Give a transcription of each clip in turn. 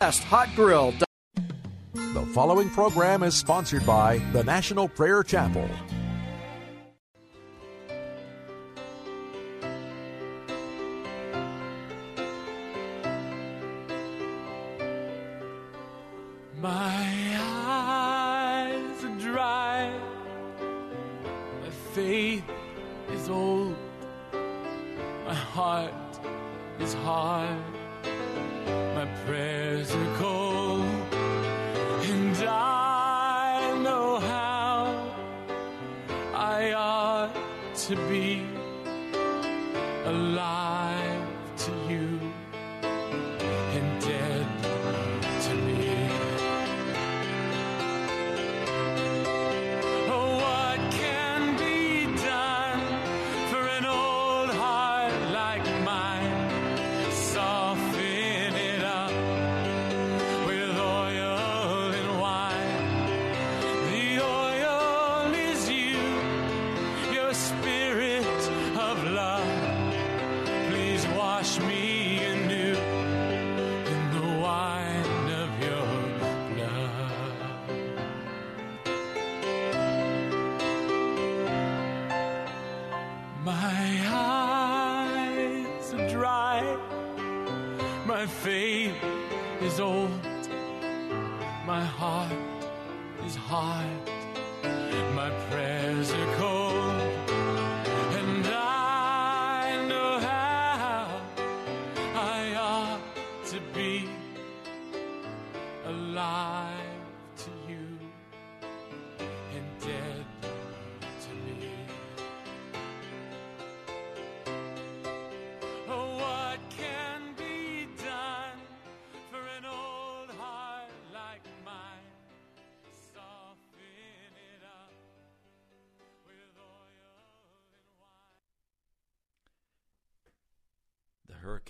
Best Hot Grill. The following program is sponsored by the National Prayer Chapel. My eyes are dry, my faith is old, my heart is hard, my prayers are old,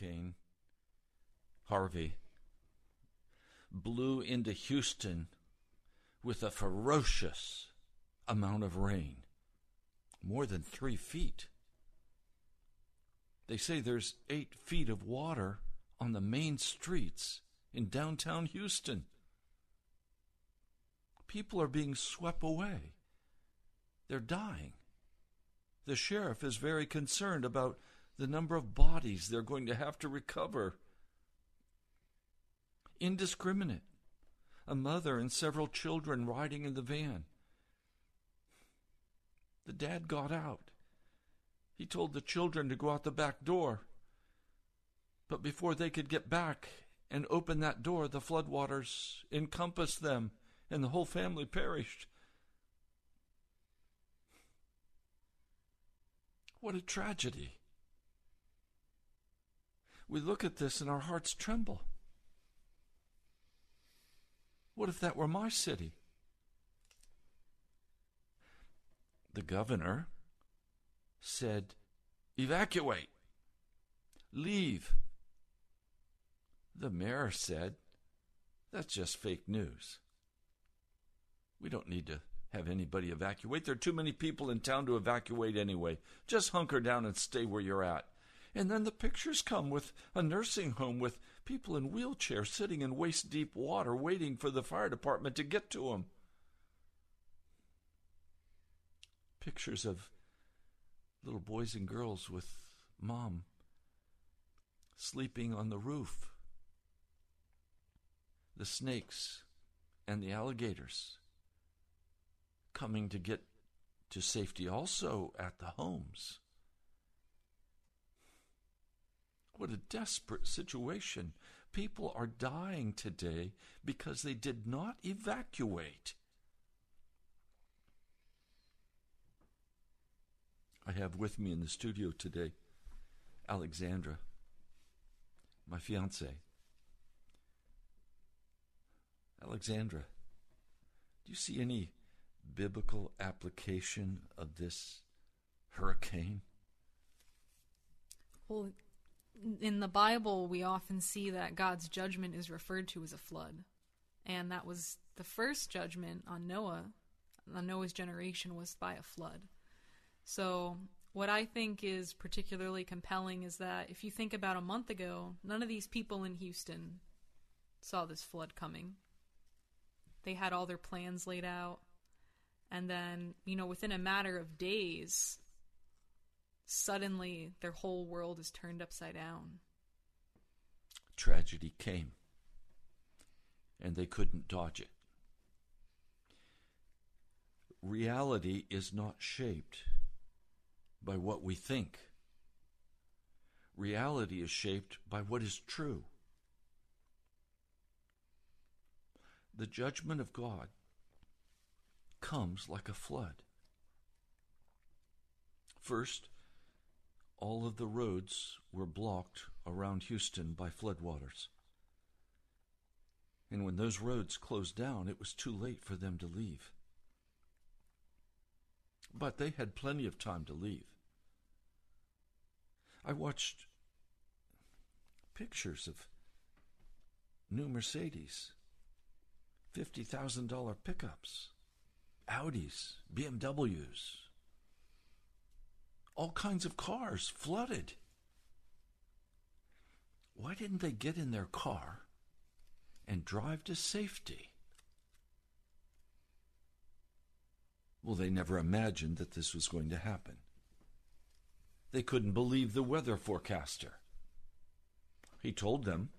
hurricane Harvey blew into Houston with a ferocious amount of rain, more than three feet. They say there's eight feet of water on the main streets in downtown Houston. People are being swept away. They're dying. The sheriff is very concerned about the number of bodies they're going to have to recover. Indiscriminate. A mother and several children riding in the van. The dad got out. He told the children to go out the back door. But before they could get back and open that door, the floodwaters encompassed them, and the whole family perished. What a tragedy. We look at this and our hearts tremble. What if that were my city? The governor said, Evacuate, leave. The mayor said, That's just fake news. We don't need to have anybody evacuate. There are too many people in town to evacuate anyway. Just hunker down and stay where you're at. And then the pictures come with a nursing home with people in wheelchairs sitting in waist deep water waiting for the fire department to get to them. Pictures of little boys and girls with mom sleeping on the roof. The snakes and the alligators coming to get to safety also at the homes. What a desperate situation. People are dying today because they did not evacuate. I have with me in the studio today Alexandra, my fiance. Alexandra, do you see any biblical application of this hurricane? Well, in the Bible, we often see that God's judgment is referred to as a flood. And that was the first judgment on Noah, on Noah's generation, was by a flood. So, what I think is particularly compelling is that if you think about a month ago, none of these people in Houston saw this flood coming. They had all their plans laid out. And then, you know, within a matter of days, suddenly their whole world is turned upside down. Tragedy came, and they couldn't dodge it. Reality is not shaped by what we think. Reality is shaped by what is true. The judgment of God comes like a flood. First, all of the roads were blocked around Houston by floodwaters. And when those roads closed down, it was too late for them to leave. But they had plenty of time to leave. I watched pictures of new Mercedes, $50,000 pickups, Audis, BMWs, all kinds of cars flooded. Why didn't they get in their car and drive to safety? Well, they never imagined that this was going to happen. They couldn't believe the weather forecaster. He told them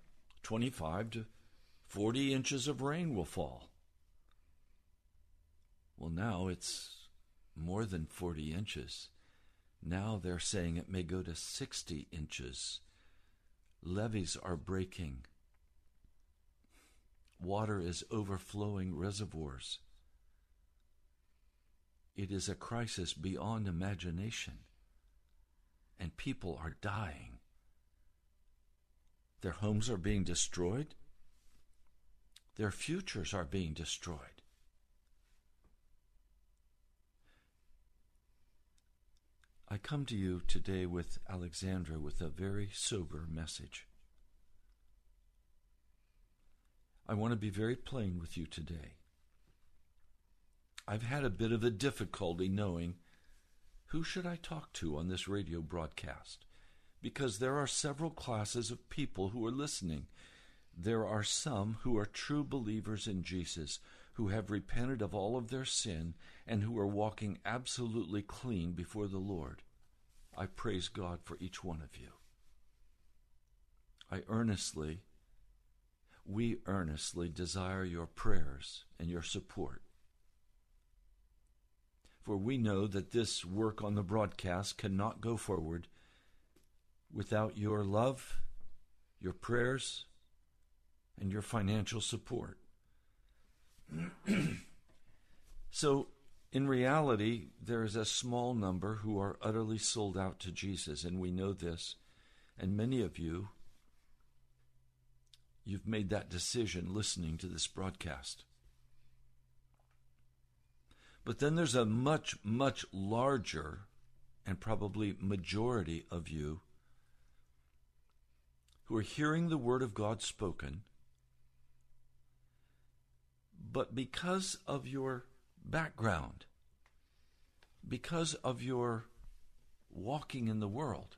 25 to 40 inches of rain will fall. Well, now it's more than 40 inches. Now they're saying it may go to 60 inches. Levees are breaking. Water is overflowing reservoirs. It is a crisis beyond imagination. And people are dying. Their homes are being destroyed. Their futures are being destroyed. I come to you today with Alexandra with a very sober message. I want to be very plain with you today. I've had a bit of a difficulty knowing who should I talk to on this radio broadcast because there are several classes of people who are listening. There are some who are true believers in Jesus, who have repented of all of their sin and who are walking absolutely clean before the Lord. I praise God for each one of you. I earnestly, we earnestly desire your prayers and your support. For we know that this work on the broadcast cannot go forward without your love, your prayers, and your financial support. so, in reality, there is a small number who are utterly sold out to Jesus, and we know this. And many of you, you've made that decision listening to this broadcast. But then there's a much, much larger and probably majority of you who are hearing the Word of God spoken, but because of your background, because of your walking in the world.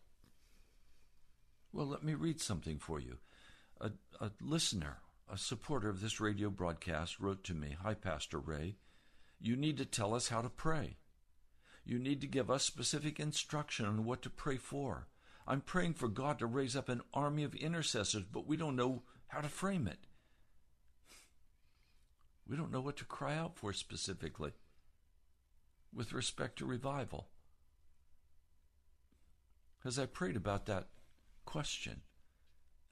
Well, let me read something for you. A, a listener, a supporter of this radio broadcast, wrote to me Hi, Pastor Ray. You need to tell us how to pray. You need to give us specific instruction on what to pray for. I'm praying for God to raise up an army of intercessors, but we don't know how to frame it. We don't know what to cry out for specifically with respect to revival. As I prayed about that question,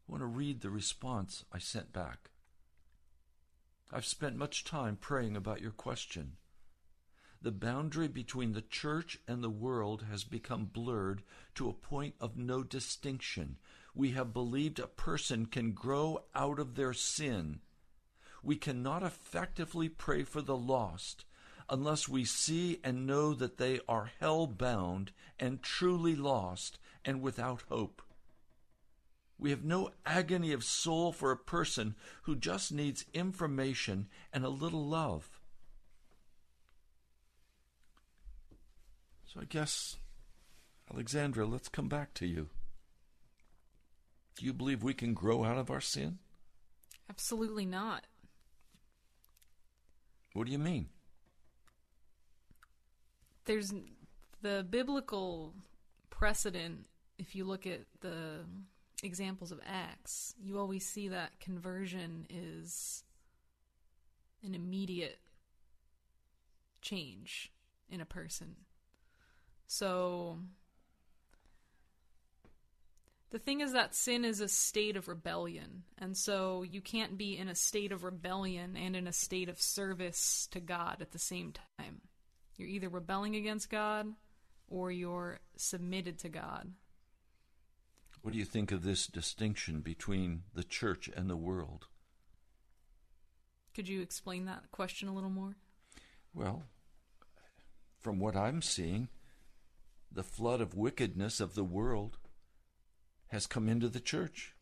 I want to read the response I sent back. I've spent much time praying about your question. The boundary between the church and the world has become blurred to a point of no distinction. We have believed a person can grow out of their sin we cannot effectively pray for the lost unless we see and know that they are hell bound and truly lost and without hope. We have no agony of soul for a person who just needs information and a little love. So I guess, Alexandra, let's come back to you. Do you believe we can grow out of our sin? Absolutely not. What do you mean? There's the biblical precedent, if you look at the examples of Acts, you always see that conversion is an immediate change in a person. So the thing is that sin is a state of rebellion. And so you can't be in a state of rebellion and in a state of service to God at the same time. You're either rebelling against God or you're submitted to God. What do you think of this distinction between the church and the world? Could you explain that question a little more? Well, from what I'm seeing, the flood of wickedness of the world has come into the church.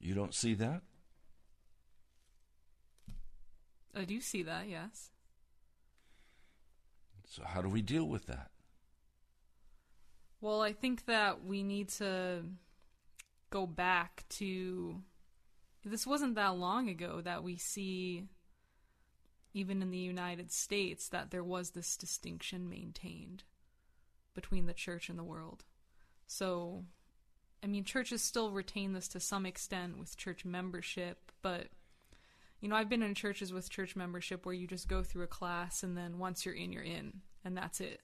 You don't see that? I do see that, yes. So, how do we deal with that? Well, I think that we need to go back to. This wasn't that long ago that we see, even in the United States, that there was this distinction maintained between the church and the world. So, I mean, churches still retain this to some extent with church membership, but you know, I've been in churches with church membership where you just go through a class and then once you're in, you're in, and that's it.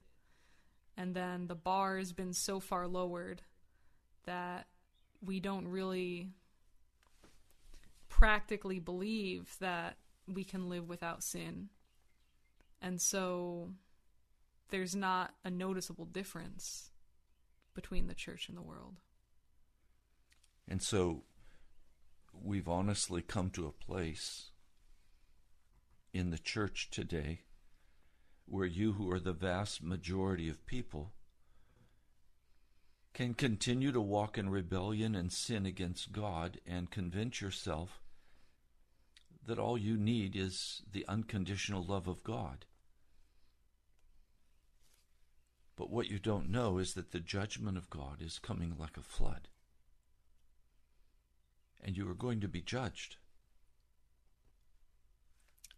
And then the bar has been so far lowered that we don't really practically believe that we can live without sin. And so there's not a noticeable difference between the church and the world. And so we've honestly come to a place in the church today where you, who are the vast majority of people, can continue to walk in rebellion and sin against God and convince yourself that all you need is the unconditional love of God. But what you don't know is that the judgment of God is coming like a flood and you are going to be judged.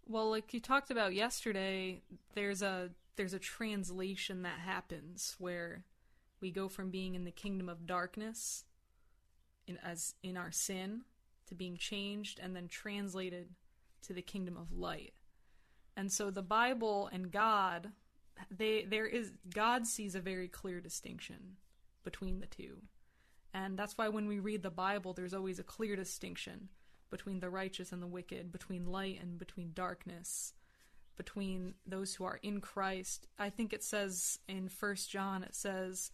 Well, like you talked about yesterday, there's a there's a translation that happens where we go from being in the kingdom of darkness in as in our sin to being changed and then translated to the kingdom of light. And so the Bible and God they there is God sees a very clear distinction between the two. And that's why when we read the Bible, there's always a clear distinction between the righteous and the wicked, between light and between darkness, between those who are in Christ. I think it says in First John, it says,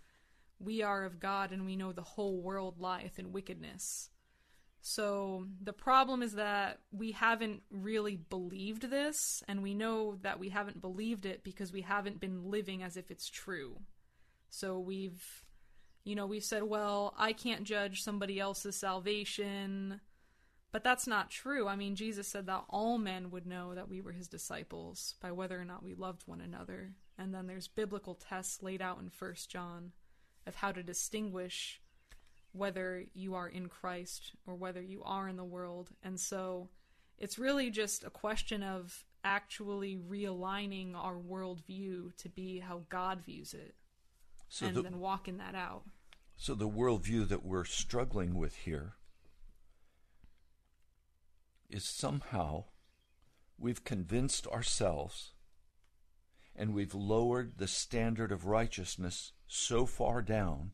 We are of God and we know the whole world lieth in wickedness. So the problem is that we haven't really believed this, and we know that we haven't believed it because we haven't been living as if it's true. So we've you know, we've said, well, I can't judge somebody else's salvation. But that's not true. I mean, Jesus said that all men would know that we were his disciples by whether or not we loved one another. And then there's biblical tests laid out in First John of how to distinguish whether you are in Christ or whether you are in the world. And so it's really just a question of actually realigning our worldview to be how God views it So and the, then walking that out. so the worldview that we're struggling with here is somehow we've convinced ourselves and we've lowered the standard of righteousness so far down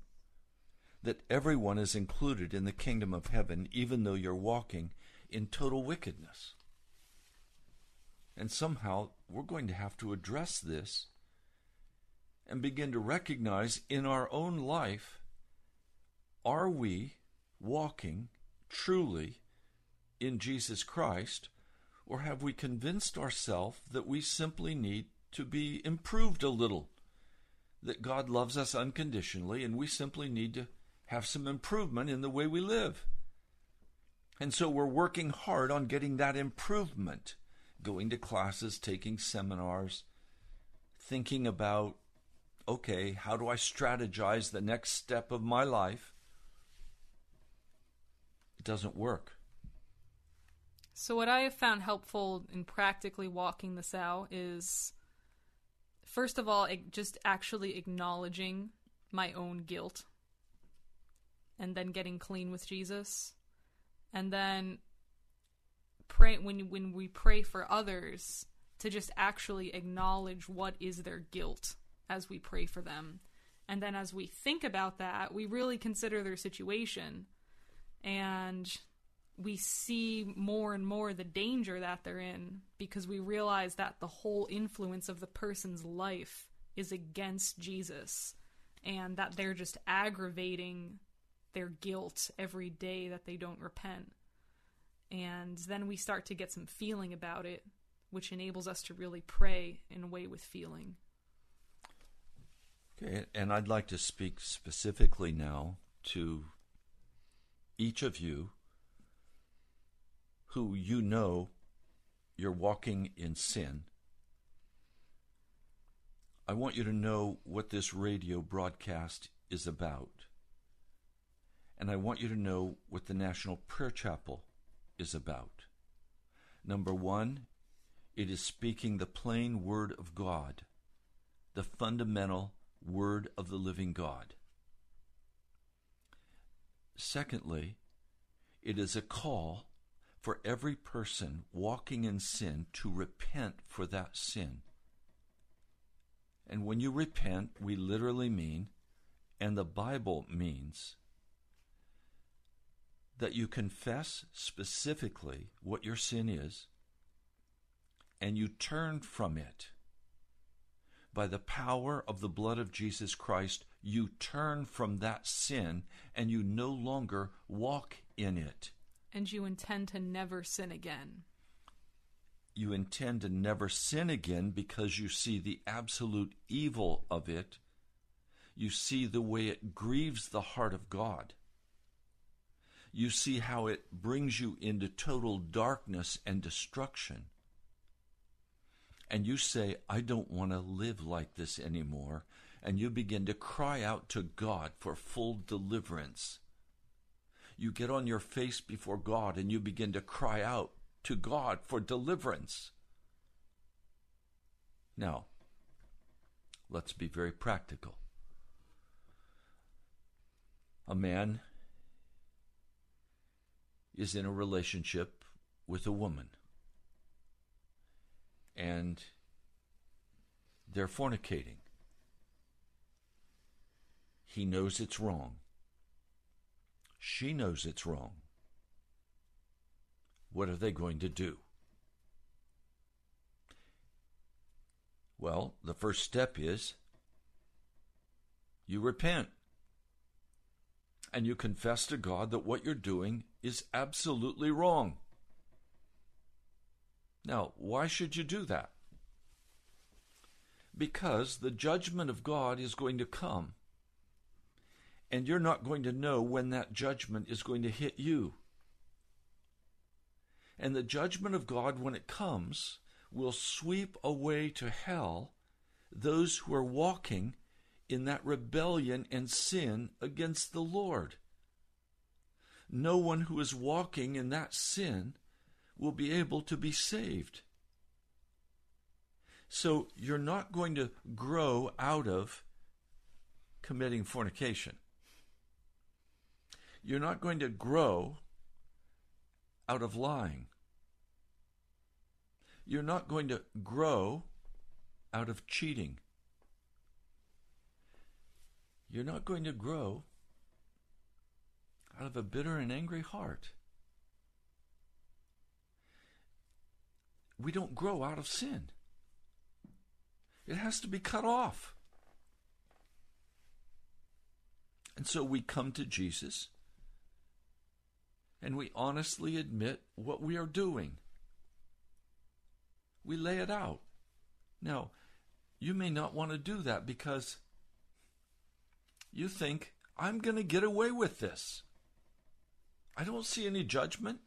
that everyone is included in the kingdom of heaven, even though you're walking in total wickedness. And somehow we're going to have to address this and begin to recognize in our own life are we walking truly in Jesus Christ, or have we convinced ourselves that we simply need to be improved a little? That God loves us unconditionally and we simply need to have some improvement in the way we live. And so we're working hard on getting that improvement, going to classes, taking seminars, thinking about okay, how do I strategize the next step of my life? It doesn't work. So, what I have found helpful in practically walking this out is first of all, just actually acknowledging my own guilt and then getting clean with Jesus. And then pray when when we pray for others to just actually acknowledge what is their guilt as we pray for them. And then as we think about that, we really consider their situation and we see more and more the danger that they're in because we realize that the whole influence of the person's life is against Jesus and that they're just aggravating their guilt every day that they don't repent. And then we start to get some feeling about it, which enables us to really pray in a way with feeling. Okay, and I'd like to speak specifically now to each of you who you know you're walking in sin. I want you to know what this radio broadcast is about. And I want you to know what the National Prayer Chapel is about. Number one, it is speaking the plain word of God, the fundamental word of the living God. Secondly, it is a call for every person walking in sin to repent for that sin. And when you repent, we literally mean, and the Bible means, that you confess specifically what your sin is and you turn from it. By the power of the blood of Jesus Christ, you turn from that sin and you no longer walk in it. And you intend to never sin again. You intend to never sin again because you see the absolute evil of it. You see the way it grieves the heart of God. You see how it brings you into total darkness and destruction. And you say, I don't want to live like this anymore. And you begin to cry out to God for full deliverance. You get on your face before God and you begin to cry out to God for deliverance. Now, let's be very practical. A man is in a relationship with a woman and they're fornicating. He knows it's wrong. She knows it's wrong. What are they going to do? Well, the first step is you repent and you confess to God that what you're doing is absolutely wrong. Now, why should you do that? Because the judgment of God is going to come. And you're not going to know when that judgment is going to hit you. And the judgment of God, when it comes, will sweep away to hell those who are walking in that rebellion and sin against the Lord. No one who is walking in that sin will be able to be saved. So you're not going to grow out of committing fornication. You're not going to grow out of lying. You're not going to grow out of cheating. You're not going to grow out of a bitter and angry heart. We don't grow out of sin. It has to be cut off. And so we come to Jesus and we honestly admit what we are doing. We lay it out. Now, you may not want to do that because you think, I'm going to get away with this. I don't see any judgment.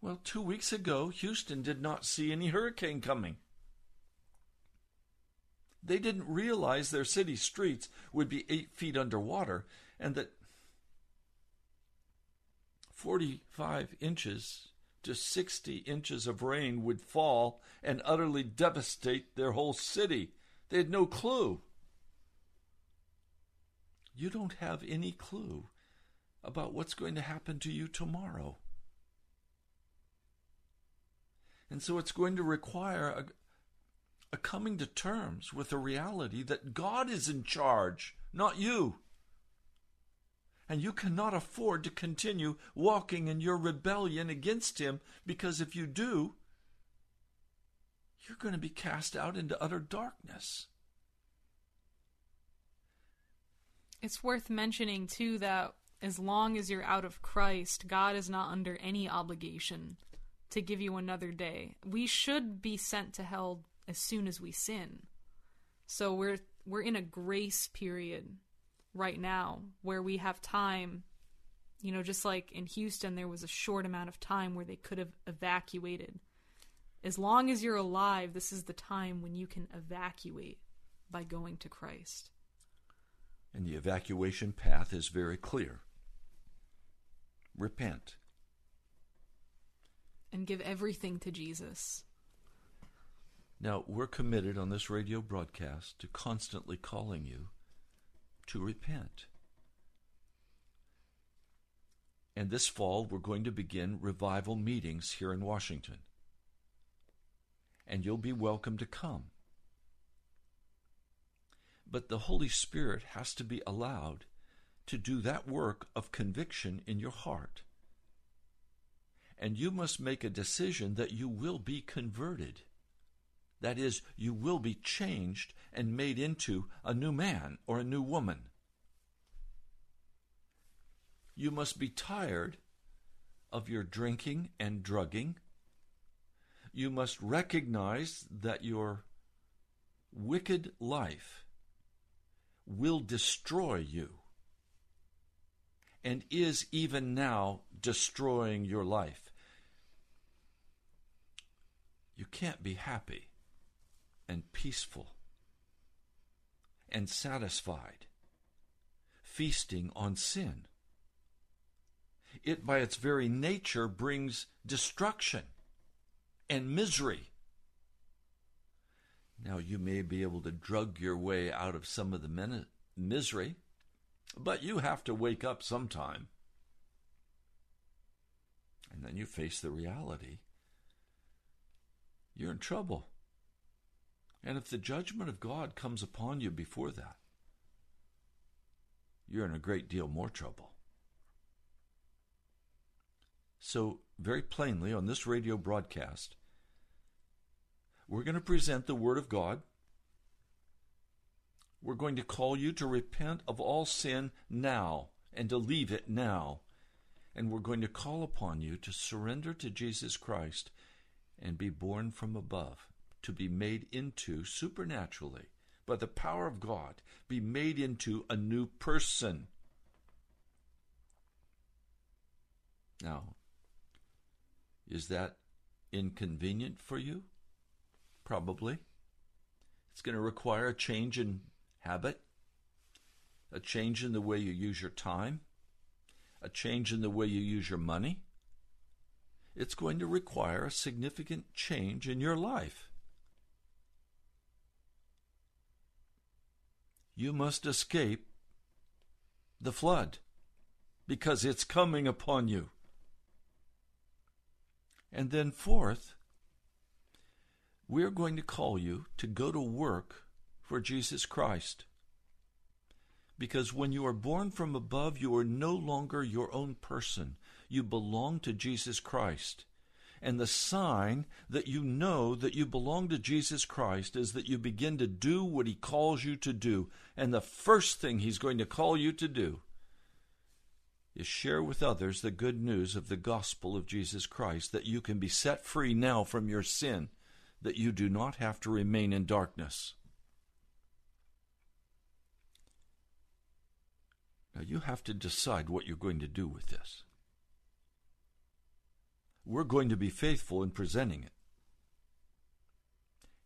Well, two weeks ago, Houston did not see any hurricane coming. They didn't realize their city streets would be eight feet underwater and that 45 inches to 60 inches of rain would fall and utterly devastate their whole city. They had no clue. You don't have any clue about what's going to happen to you tomorrow. And so it's going to require a, a coming to terms with the reality that God is in charge, not you. And you cannot afford to continue walking in your rebellion against Him because if you do, you're going to be cast out into utter darkness. It's worth mentioning, too, that as long as you're out of Christ, God is not under any obligation to give you another day. We should be sent to hell as soon as we sin. So we're we're in a grace period right now where we have time you know just like in Houston there was a short amount of time where they could have evacuated as long as you're alive this is the time when you can evacuate by going to Christ and the evacuation path is very clear repent and give everything to Jesus now we're committed on this radio broadcast to constantly calling you to repent. And this fall, we're going to begin revival meetings here in Washington. And you'll be welcome to come. But the Holy Spirit has to be allowed to do that work of conviction in your heart. And you must make a decision that you will be converted. That is, you will be changed and made into a new man or a new woman. You must be tired of your drinking and drugging. You must recognize that your wicked life will destroy you and is even now destroying your life. You can't be happy and peaceful and satisfied, feasting on sin. It, by its very nature, brings destruction and misery. Now, you may be able to drug your way out of some of the men- misery, but you have to wake up sometime. And then you face the reality. You're in trouble. And if the judgment of God comes upon you before that, you're in a great deal more trouble. So, very plainly, on this radio broadcast, we're going to present the Word of God. We're going to call you to repent of all sin now and to leave it now. And we're going to call upon you to surrender to Jesus Christ and be born from above to be made into supernaturally, by the power of God, be made into a new person. Now, is that inconvenient for you? Probably. It's going to require a change in habit, a change in the way you use your time, a change in the way you use your money. It's going to require a significant change in your life. you must escape the flood because it's coming upon you. And then, fourth, we're going to call you to go to work for Jesus Christ. Because when you are born from above, you are no longer your own person. You belong to Jesus Christ. And the sign that you know that you belong to Jesus Christ is that you begin to do what He calls you to do. And the first thing He's going to call you to do is share with others the good news of the gospel of Jesus Christ, that you can be set free now from your sin, that you do not have to remain in darkness. Now you have to decide what you're going to do with this. We're going to be faithful in presenting it.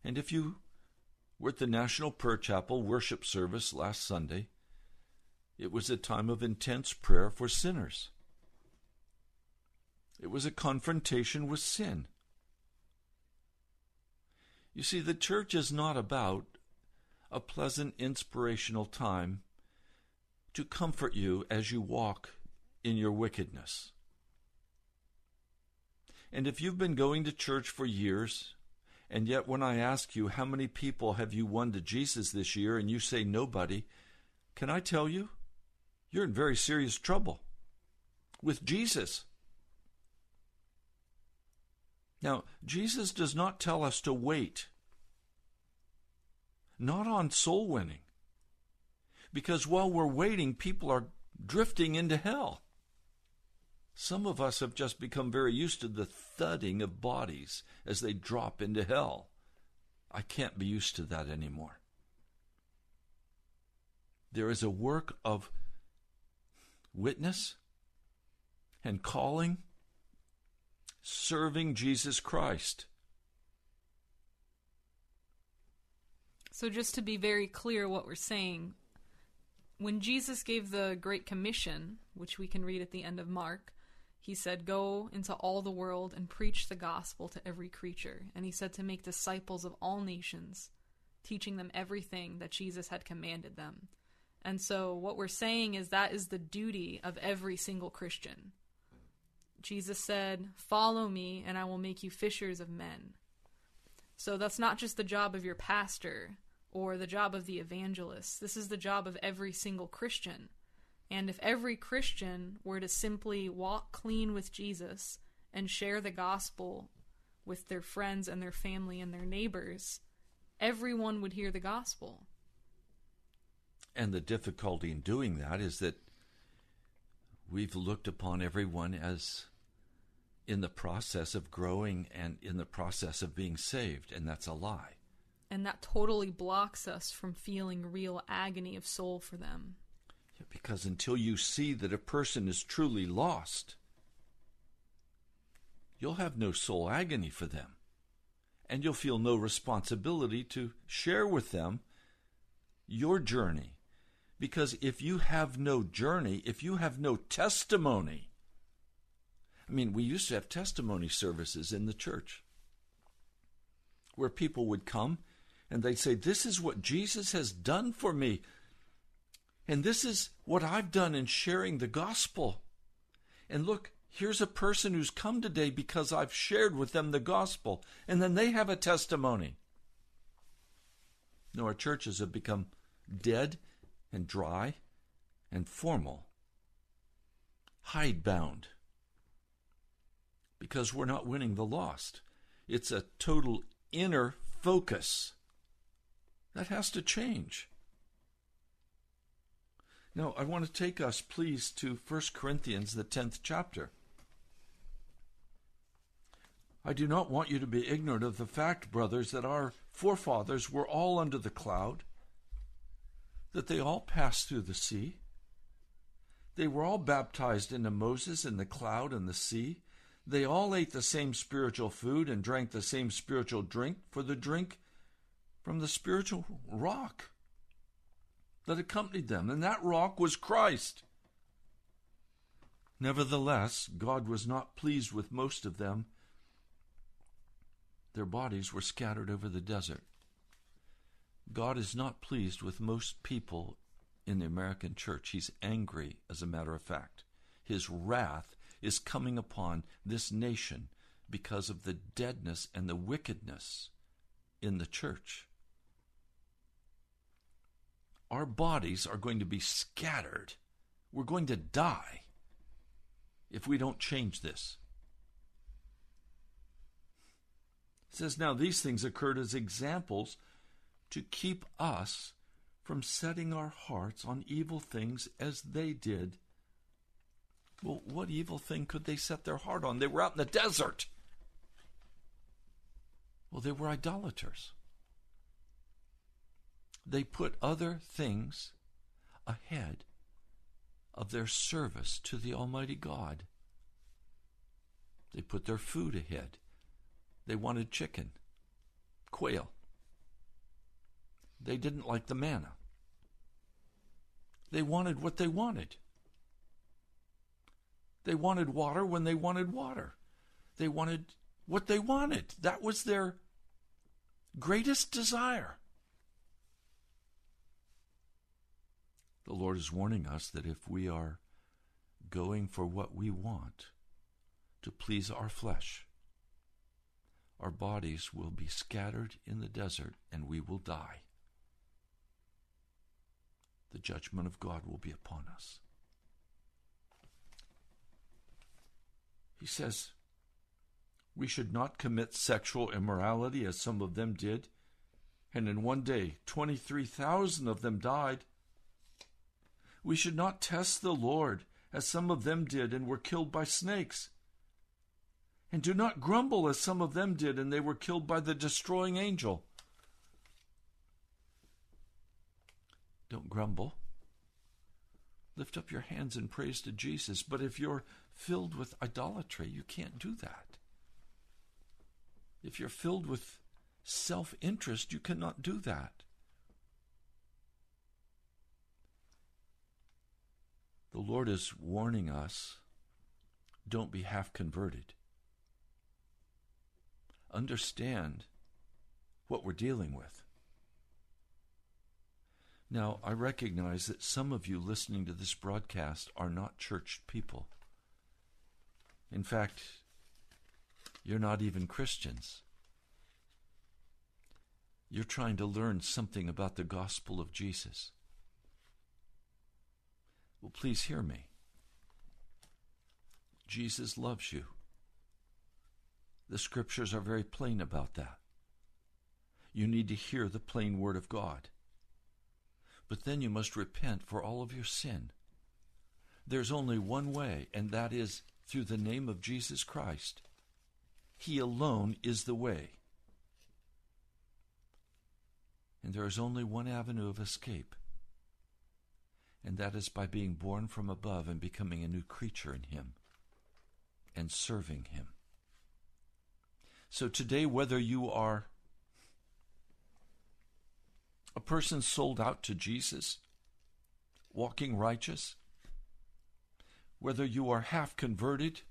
And if you were at the National Prayer Chapel worship service last Sunday, it was a time of intense prayer for sinners. It was a confrontation with sin. You see, the church is not about a pleasant, inspirational time to comfort you as you walk in your wickedness. And if you've been going to church for years, and yet when I ask you how many people have you won to Jesus this year, and you say nobody, can I tell you? You're in very serious trouble with Jesus. Now, Jesus does not tell us to wait, not on soul winning, because while we're waiting, people are drifting into hell. Some of us have just become very used to the thudding of bodies as they drop into hell. I can't be used to that anymore. There is a work of witness and calling, serving Jesus Christ. So, just to be very clear, what we're saying, when Jesus gave the Great Commission, which we can read at the end of Mark, he said, Go into all the world and preach the gospel to every creature. And he said to make disciples of all nations, teaching them everything that Jesus had commanded them. And so, what we're saying is that is the duty of every single Christian. Jesus said, Follow me, and I will make you fishers of men. So, that's not just the job of your pastor or the job of the evangelist. This is the job of every single Christian. And if every Christian were to simply walk clean with Jesus and share the gospel with their friends and their family and their neighbors, everyone would hear the gospel. And the difficulty in doing that is that we've looked upon everyone as in the process of growing and in the process of being saved, and that's a lie. And that totally blocks us from feeling real agony of soul for them. Because until you see that a person is truly lost, you'll have no soul agony for them. And you'll feel no responsibility to share with them your journey. Because if you have no journey, if you have no testimony, I mean, we used to have testimony services in the church where people would come and they'd say, This is what Jesus has done for me. And this is what I've done in sharing the gospel. And look, here's a person who's come today because I've shared with them the gospel. And then they have a testimony. No, our churches have become dead and dry and formal, hidebound, because we're not winning the lost. It's a total inner focus. That has to change. Now, I want to take us, please, to 1 Corinthians, the 10th chapter. I do not want you to be ignorant of the fact, brothers, that our forefathers were all under the cloud, that they all passed through the sea. They were all baptized into Moses in the cloud and the sea. They all ate the same spiritual food and drank the same spiritual drink, for the drink from the spiritual rock that accompanied them, and that rock was Christ. Nevertheless, God was not pleased with most of them. Their bodies were scattered over the desert. God is not pleased with most people in the American church. He's angry, as a matter of fact. His wrath is coming upon this nation because of the deadness and the wickedness in the church our bodies are going to be scattered. We're going to die if we don't change this. It says, Now these things occurred as examples to keep us from setting our hearts on evil things as they did. Well, what evil thing could they set their heart on? They were out in the desert. Well, they were idolaters. They put other things ahead of their service to the Almighty God. They put their food ahead. They wanted chicken, quail. They didn't like the manna. They wanted what they wanted. They wanted water when they wanted water. They wanted what they wanted. That was their greatest desire. The Lord is warning us that if we are going for what we want to please our flesh, our bodies will be scattered in the desert and we will die. The judgment of God will be upon us. He says, we should not commit sexual immorality as some of them did, and in one day 23,000 of them died. We should not test the Lord as some of them did and were killed by snakes. And do not grumble as some of them did and they were killed by the destroying angel. Don't grumble. Lift up your hands in praise to Jesus. But if you're filled with idolatry, you can't do that. If you're filled with self interest, you cannot do that. The Lord is warning us don't be half converted. Understand what we're dealing with. Now, I recognize that some of you listening to this broadcast are not church people. In fact, you're not even Christians. You're trying to learn something about the gospel of Jesus. Well, please hear me. Jesus loves you. The scriptures are very plain about that. You need to hear the plain word of God. But then you must repent for all of your sin. There's only one way, and that is through the name of Jesus Christ. He alone is the way. And there is only one avenue of escape, and that is by being born from above and becoming a new creature in Him and serving Him. So today, whether you are a person sold out to Jesus, walking righteous, whether you are half converted,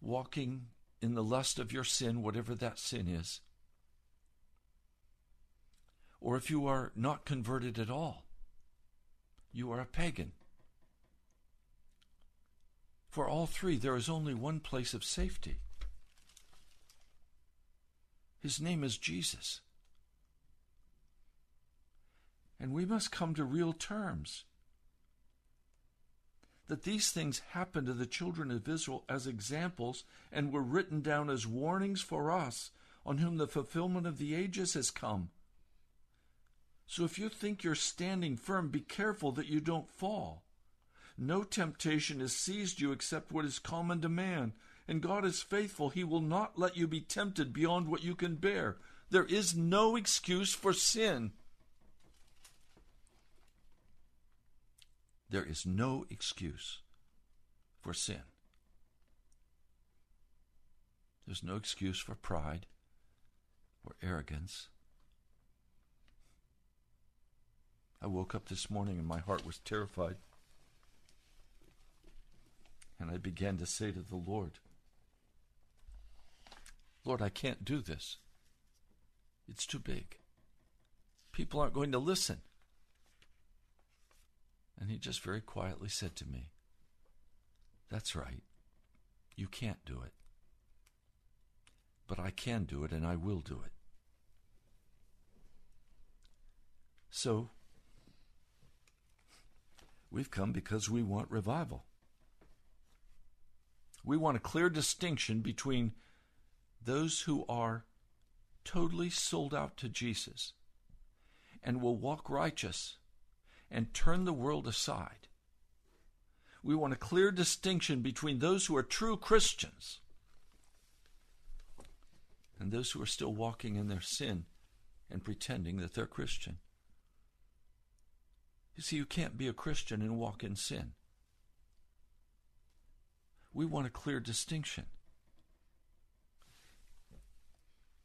walking in the lust of your sin, whatever that sin is, or if you are not converted at all, you are a pagan. For all three, there is only one place of safety. His name is Jesus. And we must come to real terms that these things happened to the children of Israel as examples and were written down as warnings for us on whom the fulfillment of the ages has come. So if you think you're standing firm, be careful that you don't fall. No temptation has seized you except what is common to man, and God is faithful. He will not let you be tempted beyond what you can bear. There is no excuse for sin. There is no excuse for sin. There's no excuse for pride or arrogance. I woke up this morning and my heart was terrified. And I began to say to the Lord, Lord, I can't do this. It's too big. People aren't going to listen. And he just very quietly said to me, That's right. You can't do it. But I can do it, and I will do it. So, we've come because we want revival. We want a clear distinction between those who are totally sold out to Jesus and will walk righteous and turn the world aside. We want a clear distinction between those who are true Christians and those who are still walking in their sin and pretending that they're Christian. You see, you can't be a Christian and walk in sin. We want a clear distinction.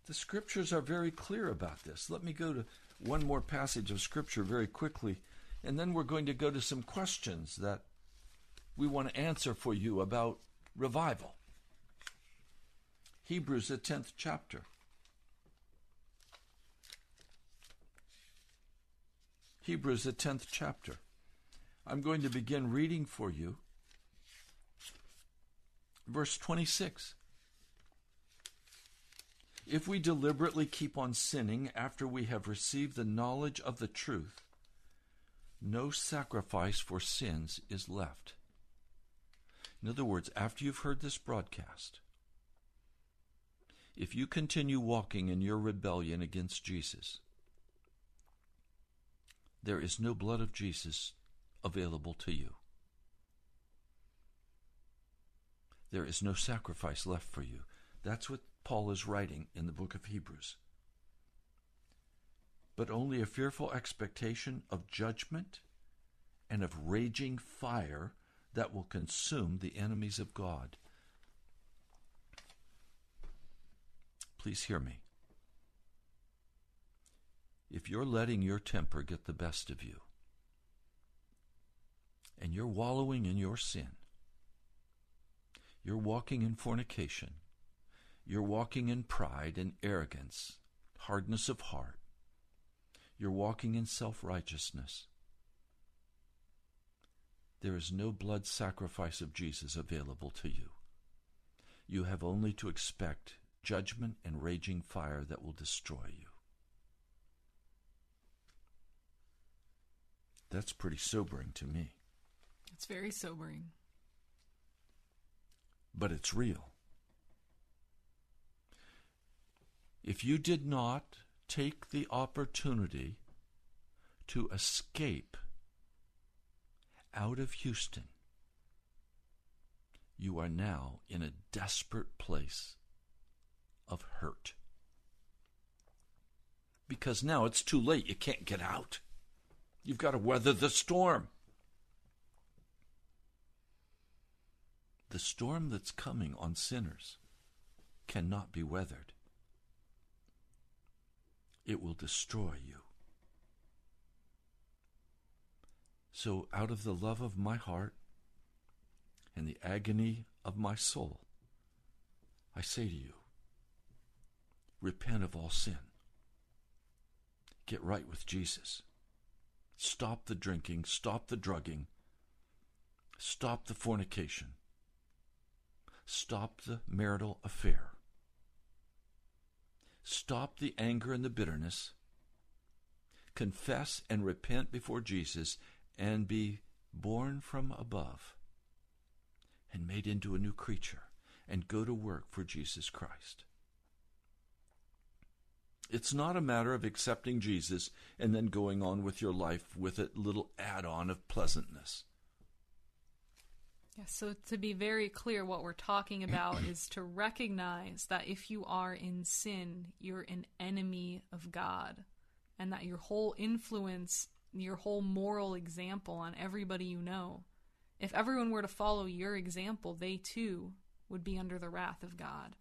The scriptures are very clear about this. Let me go to one more passage of scripture very quickly, and then we're going to go to some questions that we want to answer for you about revival. Hebrews, the 10th chapter. Hebrews, the 10th chapter. I'm going to begin reading for you. Verse 26. If we deliberately keep on sinning after we have received the knowledge of the truth, no sacrifice for sins is left. In other words, after you've heard this broadcast, if you continue walking in your rebellion against Jesus, there is no blood of Jesus available to you. There is no sacrifice left for you. That's what Paul is writing in the book of Hebrews. But only a fearful expectation of judgment and of raging fire that will consume the enemies of God. Please hear me. If you're letting your temper get the best of you, and you're wallowing in your sin, you're walking in fornication, you're walking in pride and arrogance, hardness of heart, you're walking in self righteousness, there is no blood sacrifice of Jesus available to you. You have only to expect judgment and raging fire that will destroy you. That's pretty sobering to me. It's very sobering. But it's real. If you did not take the opportunity to escape out of Houston, you are now in a desperate place of hurt. Because now it's too late. You can't get out. You've got to weather the storm. The storm that's coming on sinners cannot be weathered, it will destroy you. So, out of the love of my heart and the agony of my soul, I say to you, repent of all sin. Get right with Jesus. Stop the drinking, stop the drugging, stop the fornication, stop the marital affair, stop the anger and the bitterness, confess and repent before Jesus, and be born from above and made into a new creature and go to work for Jesus Christ. It's not a matter of accepting Jesus and then going on with your life with a little add on of pleasantness. Yeah, so to be very clear, what we're talking about is to recognize that if you are in sin, you're an enemy of God, and that your whole influence, your whole moral example on everybody you know, if everyone were to follow your example, they too would be under the wrath of God.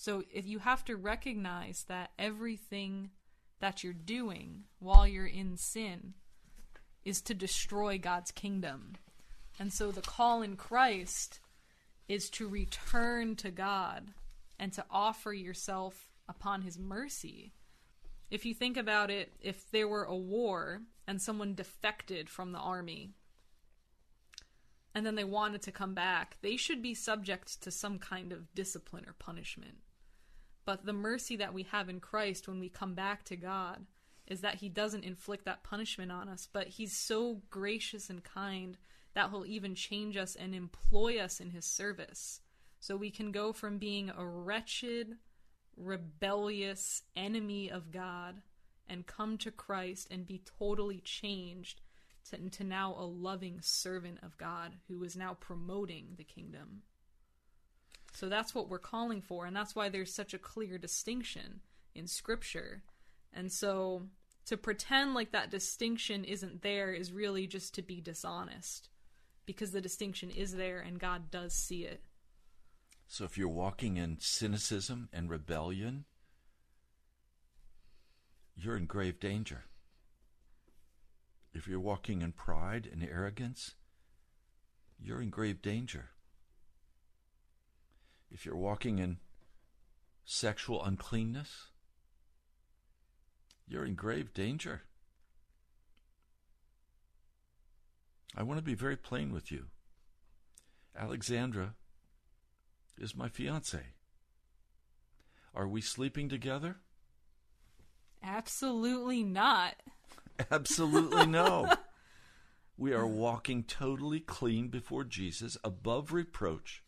So if you have to recognize that everything that you're doing while you're in sin is to destroy God's kingdom. And so the call in Christ is to return to God and to offer yourself upon his mercy. If you think about it, if there were a war and someone defected from the army and then they wanted to come back, they should be subject to some kind of discipline or punishment. But the mercy that we have in Christ when we come back to God is that He doesn't inflict that punishment on us, but He's so gracious and kind that He'll even change us and employ us in His service. So we can go from being a wretched, rebellious enemy of God and come to Christ and be totally changed to, to now a loving servant of God who is now promoting the kingdom. So that's what we're calling for, and that's why there's such a clear distinction in Scripture. And so to pretend like that distinction isn't there is really just to be dishonest because the distinction is there and God does see it. So if you're walking in cynicism and rebellion, you're in grave danger. If you're walking in pride and arrogance, you're in grave danger. If you're walking in sexual uncleanness, you're in grave danger. I want to be very plain with you. Alexandra is my fiance. Are we sleeping together? Absolutely not. Absolutely no. we are walking totally clean before Jesus, above reproach.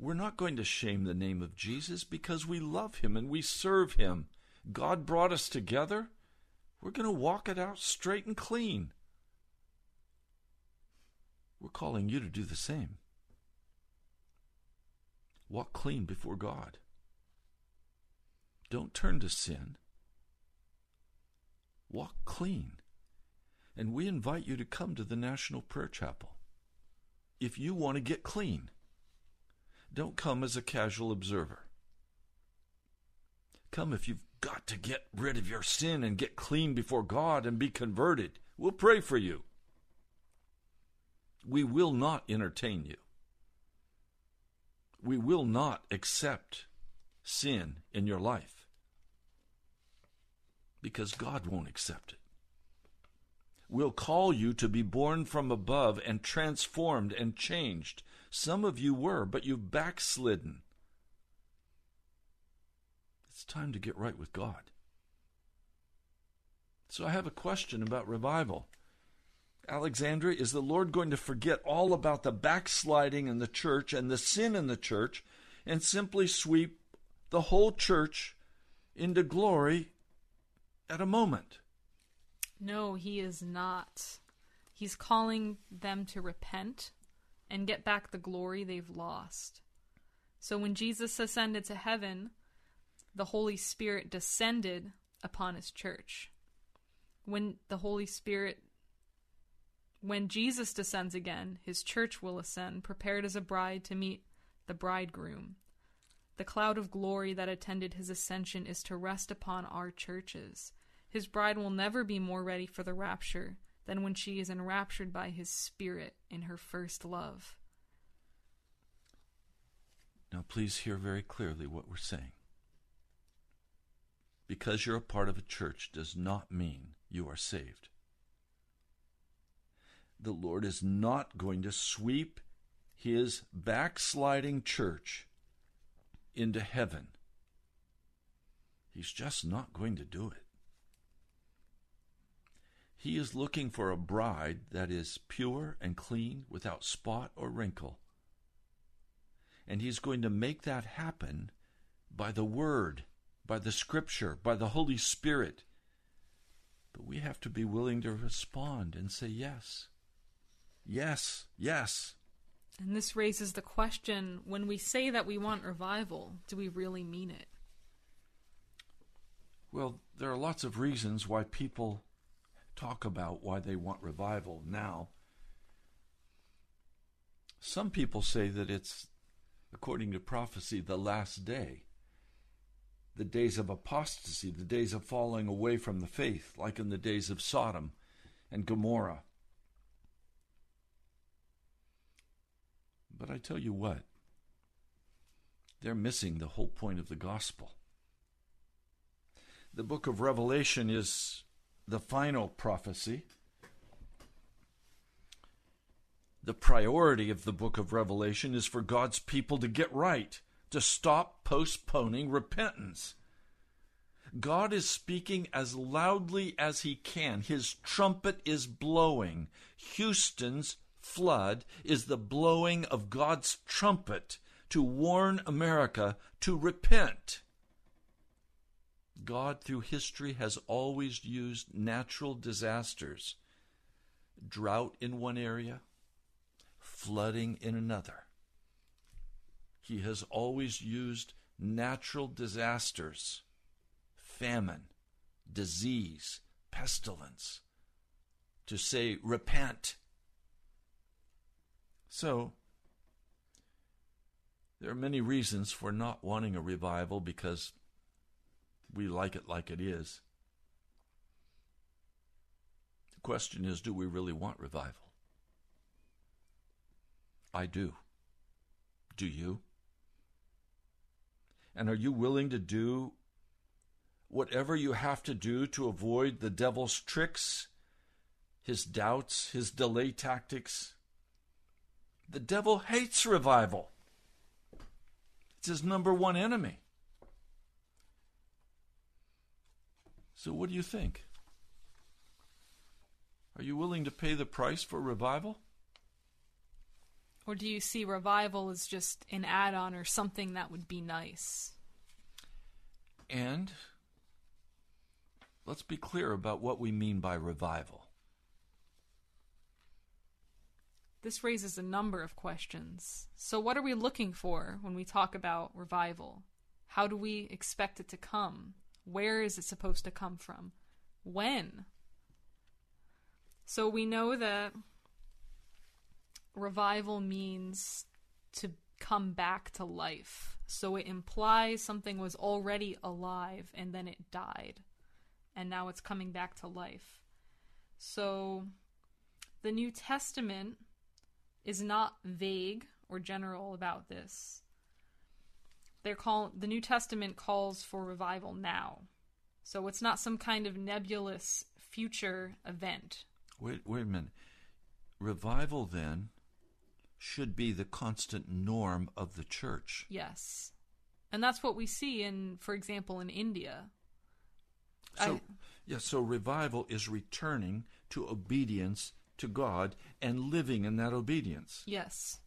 We're not going to shame the name of Jesus because we love him and we serve him. God brought us together. We're going to walk it out straight and clean. We're calling you to do the same. Walk clean before God. Don't turn to sin. Walk clean. And we invite you to come to the National Prayer Chapel. If you want to get clean, don't come as a casual observer. Come if you've got to get rid of your sin and get clean before God and be converted. We'll pray for you. We will not entertain you. We will not accept sin in your life because God won't accept it. We'll call you to be born from above and transformed and changed. Some of you were, but you've backslidden. It's time to get right with God. So I have a question about revival. Alexandria, is the Lord going to forget all about the backsliding in the church and the sin in the church and simply sweep the whole church into glory at a moment? No, he is not. He's calling them to repent and get back the glory they've lost. So when Jesus ascended to heaven, the Holy Spirit descended upon his church. When the Holy Spirit when Jesus descends again, his church will ascend, prepared as a bride to meet the bridegroom. The cloud of glory that attended his ascension is to rest upon our churches. His bride will never be more ready for the rapture than when she is enraptured by his spirit in her first love. Now, please hear very clearly what we're saying because you're a part of a church does not mean you are saved. The Lord is not going to sweep his backsliding church into heaven. He's just not going to do it. He is looking for a bride that is pure and clean, without spot or wrinkle. And he's going to make that happen by the Word by the Scripture, by the Holy Spirit. But we have to be willing to respond and say yes. Yes, yes. And this raises the question when we say that we want revival, do we really mean it? Well, there are lots of reasons why people talk about why they want revival now. Some people say that it's, according to prophecy, the last day the days of apostasy, the days of falling away from the faith, like in the days of Sodom and Gomorrah. But I tell you what, they're missing the whole point of the gospel. The book of Revelation is the final prophecy. The priority of the book of Revelation is for God's people to get right to stop postponing repentance. God is speaking as loudly as he can. His trumpet is blowing. Houston's flood is the blowing of God's trumpet to warn America to repent. God, through history, has always used natural disasters drought in one area, flooding in another. He has always used natural disasters, famine, disease, pestilence, to say, repent. So, there are many reasons for not wanting a revival because we like it like it is. The question is do we really want revival? I do. Do you? And are you willing to do whatever you have to do to avoid the devil's tricks, his doubts, his delay tactics? The devil hates revival. It's his number one enemy. So, what do you think? Are you willing to pay the price for revival? Or do you see revival as just an add on or something that would be nice? And let's be clear about what we mean by revival. This raises a number of questions. So, what are we looking for when we talk about revival? How do we expect it to come? Where is it supposed to come from? When? So, we know that revival means to come back to life. So, it implies something was already alive and then it died. And now it's coming back to life. So, the New Testament is not vague or general about this. They're call the New Testament calls for revival now. So it's not some kind of nebulous future event. Wait, wait a minute. Revival then should be the constant norm of the church. Yes. And that's what we see in for example in India. So, I- yeah, so revival is returning to obedience to God and living in that obedience. Yes.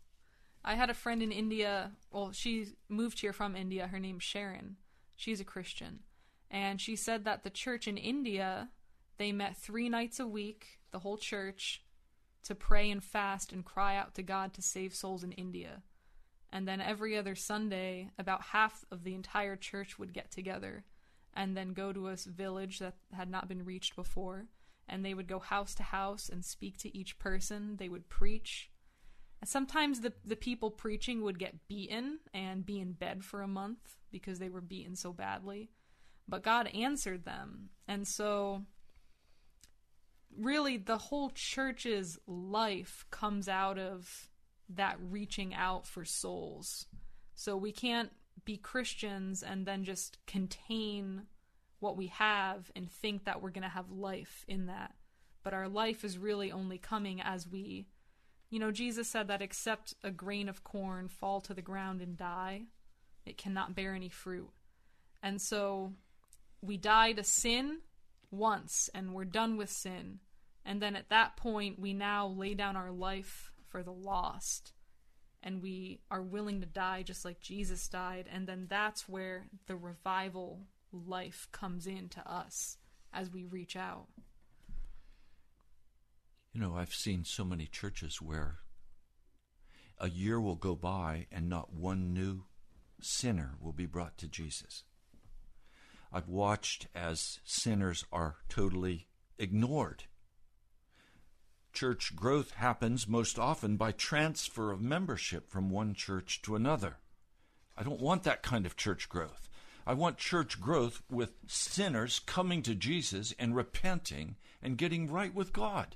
I had a friend in India. Well, she moved here from India. Her name's Sharon. She's a Christian. And she said that the church in India, they met three nights a week, the whole church, to pray and fast and cry out to God to save souls in India. And then every other Sunday, about half of the entire church would get together and then go to a village that had not been reached before. And they would go house to house and speak to each person. They would preach. Sometimes the, the people preaching would get beaten and be in bed for a month because they were beaten so badly. But God answered them. And so, really, the whole church's life comes out of that reaching out for souls. So, we can't be Christians and then just contain what we have and think that we're going to have life in that. But our life is really only coming as we, you know, Jesus said that except a grain of corn fall to the ground and die, it cannot bear any fruit. And so we die to sin once and we're done with sin. And then at that point, we now lay down our life for the lost. And we are willing to die just like Jesus died. And then that's where the revival life comes into us as we reach out. You know, I've seen so many churches where a year will go by and not one new sinner will be brought to Jesus. I've watched as sinners are totally ignored. Church growth happens most often by transfer of membership from one church to another. I don't want that kind of church growth. I want church growth with sinners coming to Jesus and repenting and getting right with God.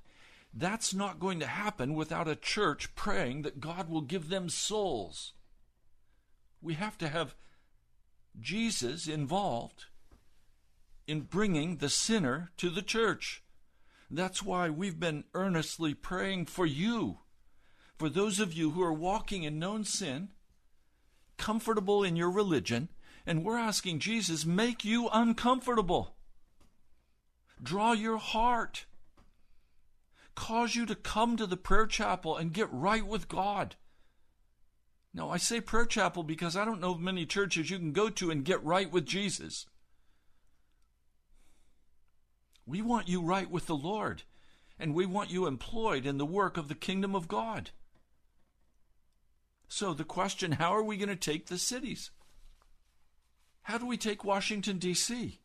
That's not going to happen without a church praying that God will give them souls. We have to have Jesus involved in bringing the sinner to the church. That's why we've been earnestly praying for you, for those of you who are walking in known sin, comfortable in your religion, and we're asking Jesus, make you uncomfortable. Draw your heart. Cause you to come to the prayer chapel and get right with God. Now, I say prayer chapel because I don't know of many churches you can go to and get right with Jesus. We want you right with the Lord. And we want you employed in the work of the kingdom of God. So, the question how are we going to take the cities? How do we take Washington, D.C.?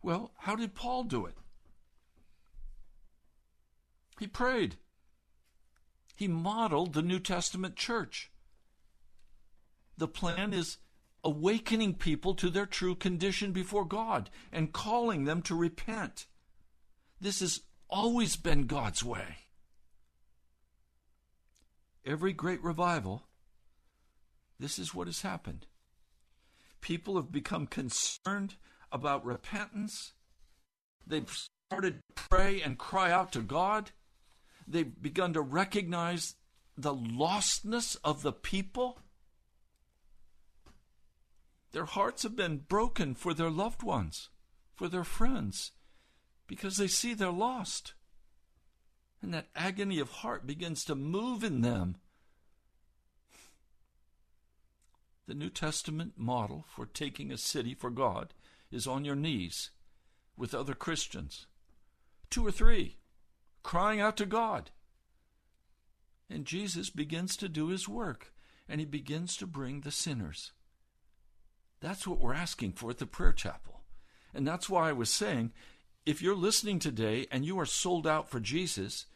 Well, how did Paul do it? He prayed. He modeled the New Testament church. The plan is awakening people to their true condition before God and calling them to repent. This has always been God's way. Every great revival, this is what has happened. People have become concerned about repentance. They've started to pray and cry out to God. They've begun to recognize the lostness of the people. Their hearts have been broken for their loved ones, for their friends, because they see they're lost. And that agony of heart begins to move in them. The New Testament model for taking a city for God is on your knees with other Christians, two or three, crying out to God. And Jesus begins to do his work, and he begins to bring the sinners. That's what we're asking for at the prayer chapel. And that's why I was saying if you're listening today and you are sold out for Jesus,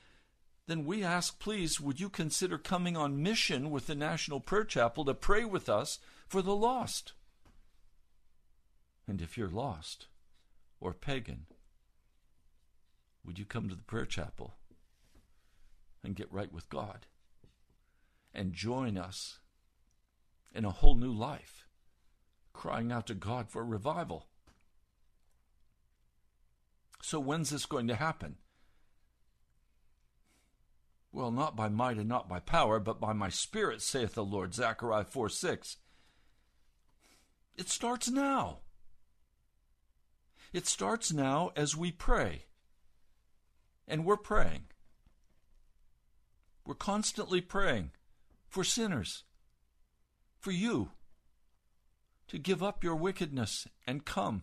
then we ask, please, would you consider coming on mission with the National Prayer Chapel to pray with us for the lost? And if you're lost or pagan, would you come to the prayer chapel and get right with God and join us in a whole new life, crying out to God for revival? So, when's this going to happen? Well, not by might and not by power, but by my spirit, saith the Lord. Zechariah 4 6. It starts now. It starts now as we pray. And we're praying. We're constantly praying for sinners, for you, to give up your wickedness and come.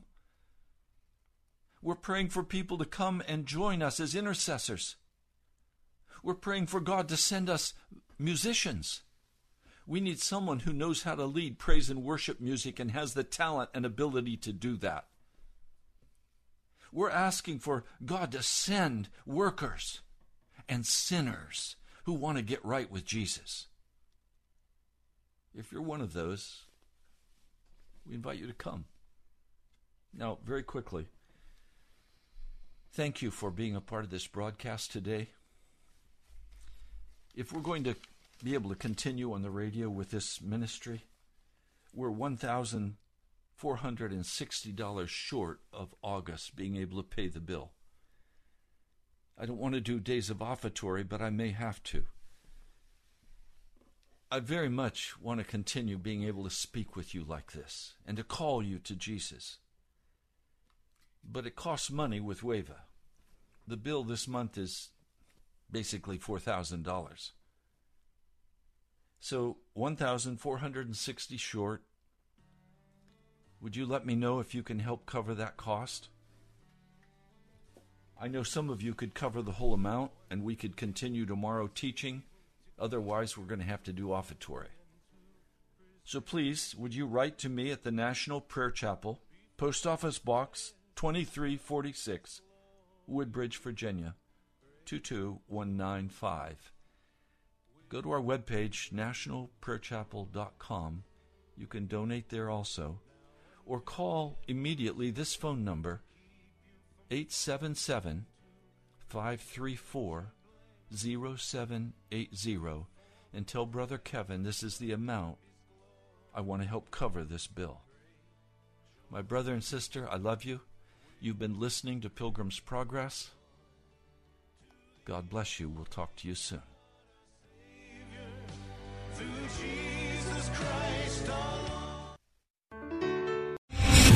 We're praying for people to come and join us as intercessors. We're praying for God to send us musicians. We need someone who knows how to lead praise and worship music and has the talent and ability to do that. We're asking for God to send workers and sinners who want to get right with Jesus. If you're one of those, we invite you to come. Now, very quickly, thank you for being a part of this broadcast today. If we're going to be able to continue on the radio with this ministry, we're 1,000 $460 short of August being able to pay the bill. I don't want to do days of offertory, but I may have to. I very much want to continue being able to speak with you like this and to call you to Jesus. But it costs money with WAVA. The bill this month is basically $4,000. So 1,460 short would you let me know if you can help cover that cost? I know some of you could cover the whole amount and we could continue tomorrow teaching. Otherwise, we're going to have to do offertory. So please, would you write to me at the National Prayer Chapel, Post Office Box 2346, Woodbridge, Virginia 22195. Go to our webpage, nationalprayerchapel.com. You can donate there also or call immediately this phone number 877 534 0780 and tell Brother Kevin this is the amount I want to help cover this bill. My brother and sister, I love you. You've been listening to Pilgrim's Progress. God bless you. We'll talk to you soon.